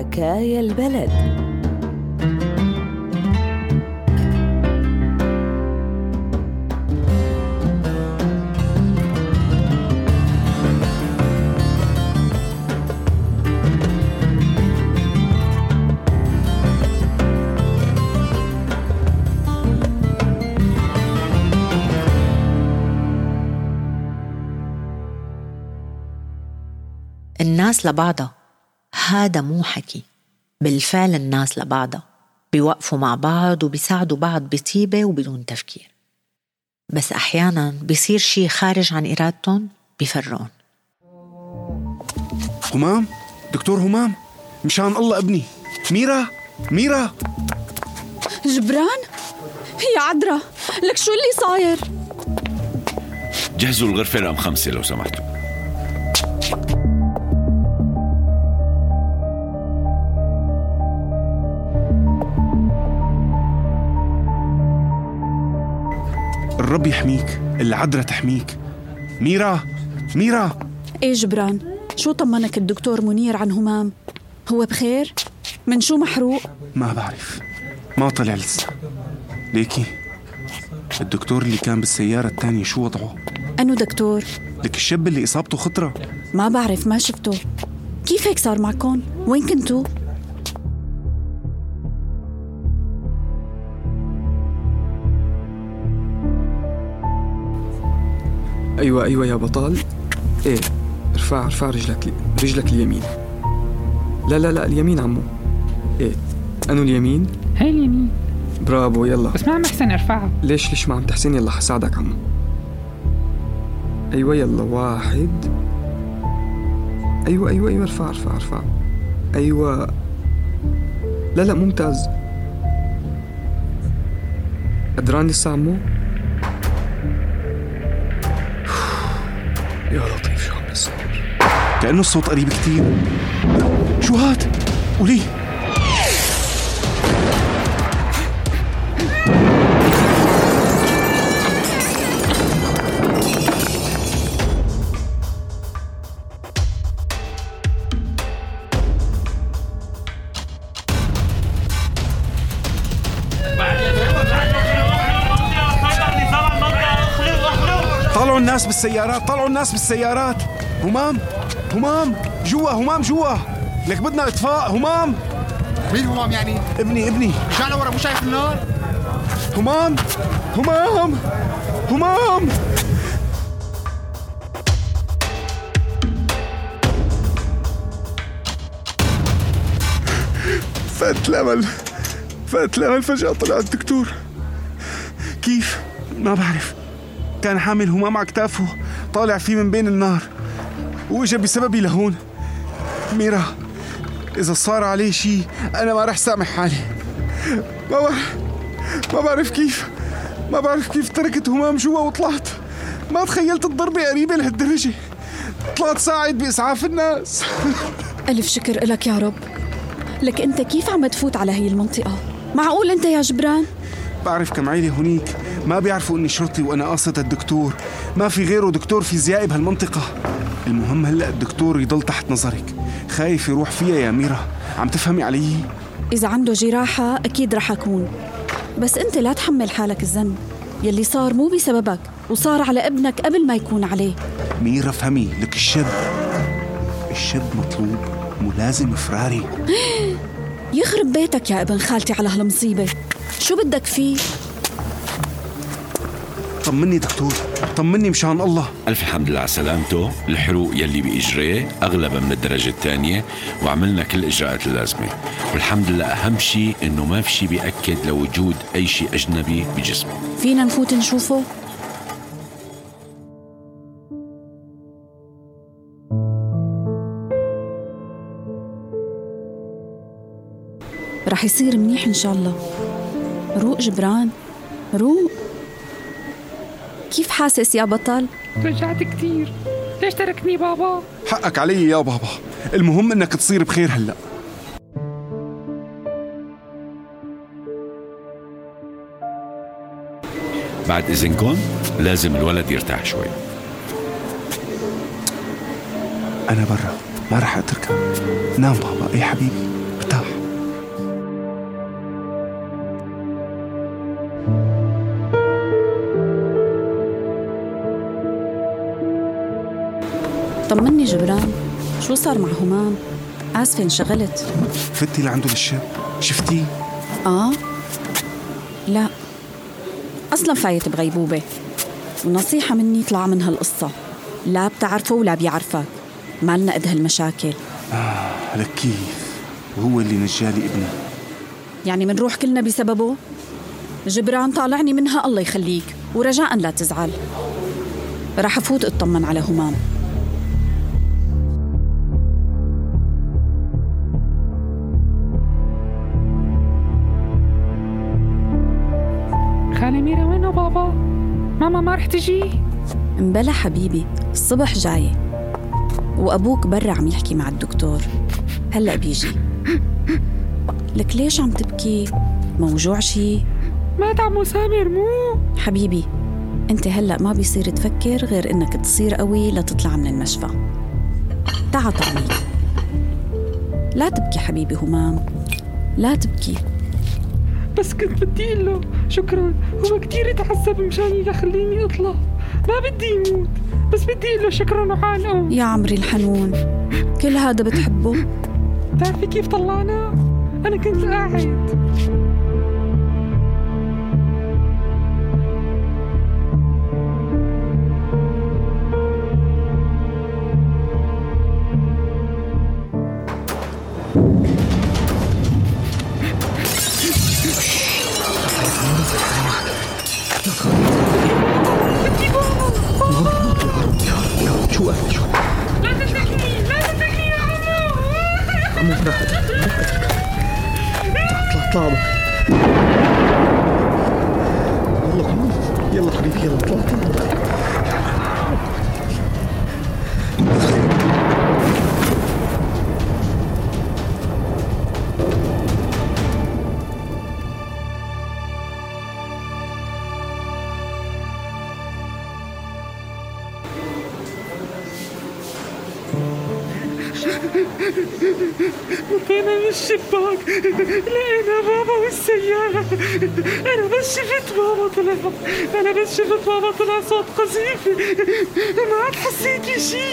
حكايا البلد. الناس لبعضها. هذا مو حكي. بالفعل الناس لبعضها بيوقفوا مع بعض وبيساعدوا بعض بطيبة وبدون تفكير. بس أحيانا بيصير شي خارج عن إرادتهم بيفرقون همام؟ دكتور همام؟ مشان الله ابني. ميرا؟ ميرا؟ جبران؟ يا عدرا لك شو اللي صاير؟ جهزوا الغرفة رقم خمسة لو سمحتوا. الرب يحميك العذراء تحميك. ميرا ميرا. إيه جبران؟ شو طمنك الدكتور منير عن همام؟ هو بخير؟ من شو محروق؟ ما بعرف. ما طلع لسه. ليكي الدكتور اللي كان بالسيارة الثانية شو وضعه؟ أنو دكتور؟ لك الشاب اللي إصابته خطرة. ما بعرف ما شفته. كيف هيك صار معكم؟ وين كنتوا؟ أيوه أيوه يا بطل. إيه ارفع ارفع رجلك رجلك اليمين لا لا لا اليمين عمو. إيه أنو اليمين؟ هاي اليمين. برافو يلا. بس ما عم احسن ارفعها ليش ليش ما عم تحسن؟ يلا حساعدك عمو. أيوه يلا واحد. أيوه أيوه أيوه ارفع ارفع ارفع. أيوه. لا لا ممتاز. قدران لسه عمو؟ يا لطيف شو عم بيصير؟ كأنه الصوت قريب كتير. شو هاد؟ قولي. طلعوا الناس بالسيارات طلعوا الناس بالسيارات. همام همام جوا همام جوا. لك بدنا اطفاء همام. مين همام يعني؟ ابني ابني. شعله ورا مو شايف النار؟ همام همام همام. فات الأمل. فات الأمل فجأة طلع الدكتور. كيف؟ ما بعرف. كان حامل همام على كتافه طالع فيه من بين النار. وإجا بسببي لهون. ميرا إذا صار عليه شيء أنا ما رح سامح حالي. ما بعرف ما بعرف كيف. ما بعرف كيف تركت همام جوا وطلعت. ما تخيلت الضربة قريبة لهالدرجة. طلعت ساعد بإسعاف الناس. ألف شكر إلك يا رب. لك أنت كيف عم تفوت على هي المنطقة؟ معقول أنت يا جبران؟ بعرف كم عيلة هنيك ما بيعرفوا إني شرطي وأنا قاصد الدكتور. ما في غيره دكتور فيزيائي بهالمنطقة. المهم هلأ الدكتور يضل تحت نظرك. خايف يروح فيها يا ميرا. عم تفهمي علي؟ إذا عنده جراحة أكيد رح أكون. بس أنت لا تحمل حالك الذنب. يلي صار مو بسببك وصار على ابنك قبل ما يكون عليه. ميرا فهمي لك الشاب الشاب مطلوب ملازم فراري يخرب بيتك يا ابن خالتي على هالمصيبة. شو بدك فيه؟ طمني دكتور طمني مشان الله. ألف الحمد لله على سلامته. الحروق يلي بإجريه أغلبها من الدرجة الثانية وعملنا كل الإجراءات اللازمة. والحمد لله أهم شيء إنه ما في شيء بيأكد لوجود أي شيء أجنبي بجسمه. فينا نفوت نشوفه؟ رح يصير منيح إن شاء الله. روق جبران روق. كيف حاسس يا بطل؟ رجعت كتير. ليش تركني بابا؟ حقك علي يا بابا. المهم إنك تصير بخير هلأ. بعد إذنكم لازم الولد يرتاح شوي. أنا برا. ما رح أتركك. نام بابا. اي حبيبي؟ جبران. شو صار مع همام؟ آسفة انشغلت. فتي لعنده للشاب. شفتيه؟ آه؟ لا. أصلا فايت بغيبوبة. ونصيحة مني طلع من هالقصة. لا بتعرفه ولا بيعرفك. مالنا قد هالمشاكل. آه لك كيف؟ وهو اللي نجالي ابني يعني منروح كلنا بسببه؟ جبران طالعني منها الله يخليك. ورجاء لا تزعل. رح أفوت أطمن على همام. خالة ميرا وينه بابا؟ ماما ما رح تجي؟ مبلا حبيبي الصبح جاية وأبوك برا عم يحكي مع الدكتور هلأ بيجي لك ليش عم تبكي؟ موجوع شي؟ مات عمو سامر مو؟ حبيبي أنت هلأ ما بيصير تفكر غير إنك تصير قوي لتطلع من المشفى تعا طعمي لا تبكي حبيبي همام لا تبكي بس كنت بدي أقول له شكرا. هو كثير يتعذب مشان يخليني أطلع. ما بدي يموت. بس بدي أقول له شكرا وحالقه يا عمري الحنون. كل هذا بتحبه؟ بتعرفي كيف طلعنا؟ أنا كنت قاعد. يلا نطينا من الشباك. لقينا بابا والسيارة. أنا بس شفت بابا طلع. أنا بس شفت بابا طلع صوت قذيف. ما عاد حسيت بشي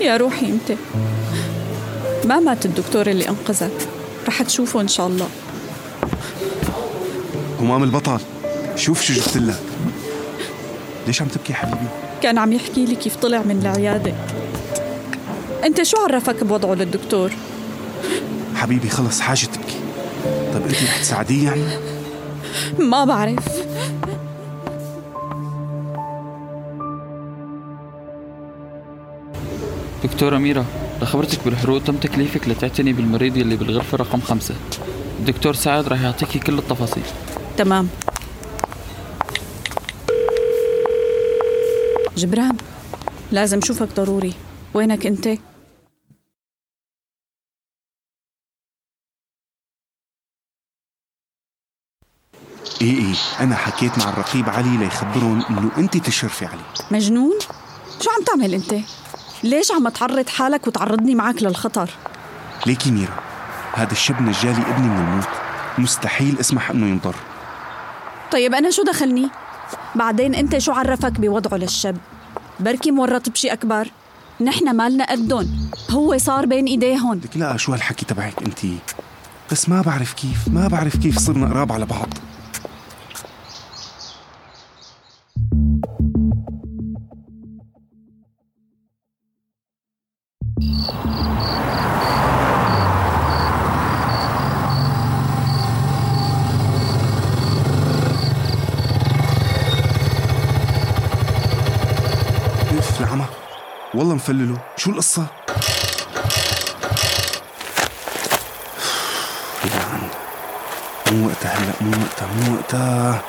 يا روحي أنت. ما مات الدكتور اللي أنقذك. رح تشوفه إن شاء الله. همام البطل. شوف شو جبت لك. ليش عم تبكي يا حبيبي؟ كان عم يحكي لي كيف طلع من العيادة. أنت شو عرفك بوضعه للدكتور؟ حبيبي خلص حاجة تبكي. طيب أنت رح تساعديه يعني؟ ما بعرف. دكتورة ميرا لخبرتك بالحروق تم تكليفك لتعتني بالمريض يلي بالغرفة رقم خمسة. الدكتور سعد راح يعطيكي كل التفاصيل. تمام. جبران لازم شوفك ضروري. وينك انت؟ إيه إيه أنا حكيت مع الرقيب علي ليخبرهم إنه أنت تشرفي عليه مجنون؟ شو عم تعمل أنت؟ ليش عم تعرض حالك وتعرضني معك للخطر؟ ليكي ميرا هذا الشاب نجالي ابني من الموت. مستحيل أسمح إنه ينضر. طيب أنا شو دخلني؟ بعدين انت شو عرفك بوضعه للشاب؟ بركي مورط بشي أكبر. نحن مالنا قدهم. هو صار بين ايديهم لك لا شو هالحكي تبعك انت بس ما بعرف كيف ما بعرف كيف صرنا قراب على بعض. والله مفلله شو القصة؟ يلعن مو وقتها هلا مو وقتها مو وقتها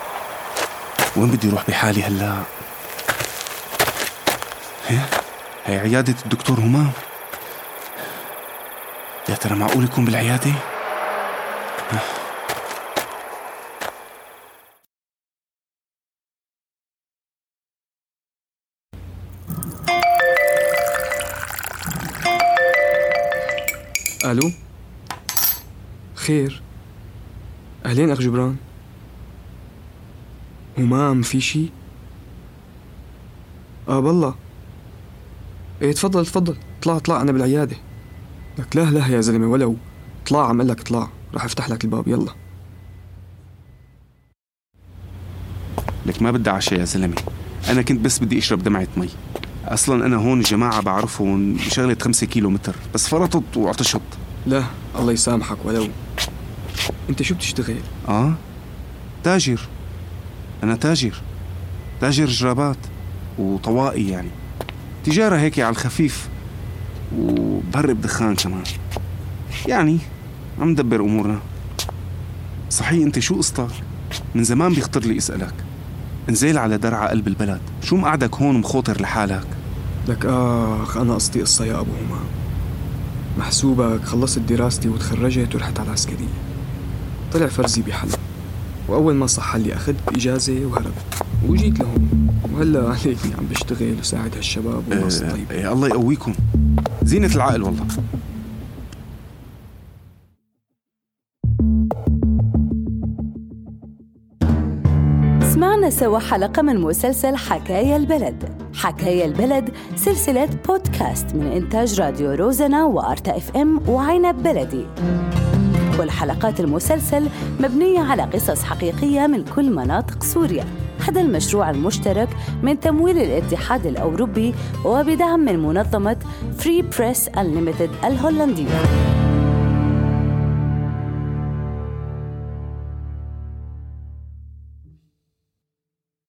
وين بدي أروح بحالي هلا؟ هي هي عيادة الدكتور همام يا ترى معقول يكون بالعيادة؟ ألو؟ خير. أهلين أخ جبران. همام في شي؟ آه بالله إيه تفضل تفضل. اطلع اطلع أنا بالعيادة. لك لا لا يا زلمة ولو. اطلع عم لك اطلع. راح أفتح لك الباب يلا. لك ما بدي عشاء يا زلمة. أنا كنت بس بدي أشرب دمعة مي. أصلا أنا هون الجماعه بعرفهم بشغلة خمسة كيلو متر بس فرطت وعطشت لا الله يسامحك ولو. أنت شو بتشتغل؟ آه؟ تاجر. أنا تاجر. تاجر جرابات وطوائي يعني. تجارة هيك على الخفيف. وبهرب دخان كمان. يعني عم ندبر أمورنا. صحيح أنت شو قصتك؟ من زمان بيخطر لي اسالك انزل على درعا قلب البلد. شو مقعدك هون مخوطر لحالك؟ لك آخ أنا قصدي قصة يا أبو همام محسوبك خلصت دراستي وتخرجت ورحت على العسكريه طلع فرزي بحلب وأول ما صح لي أخذت إجازة وهربت وجيت لهون. وهلأ عليكي عم بشتغل وساعد هالشباب والناس آه الطيبه آه الله يقويكم. زينة العقل والله. سمعنا سوا حلقة من مسلسل حكاية البلد. حكاية البلد سلسلة بودكاست من إنتاج راديو روزنا وأرتا إف إم وعنب بلدي. كل حلقات المسلسل مبنية على قصص حقيقية من كل مناطق سوريا. هذا المشروع المشترك من تمويل الاتحاد الأوروبي وبدعم من منظمة Free Press Unlimited الهولندية.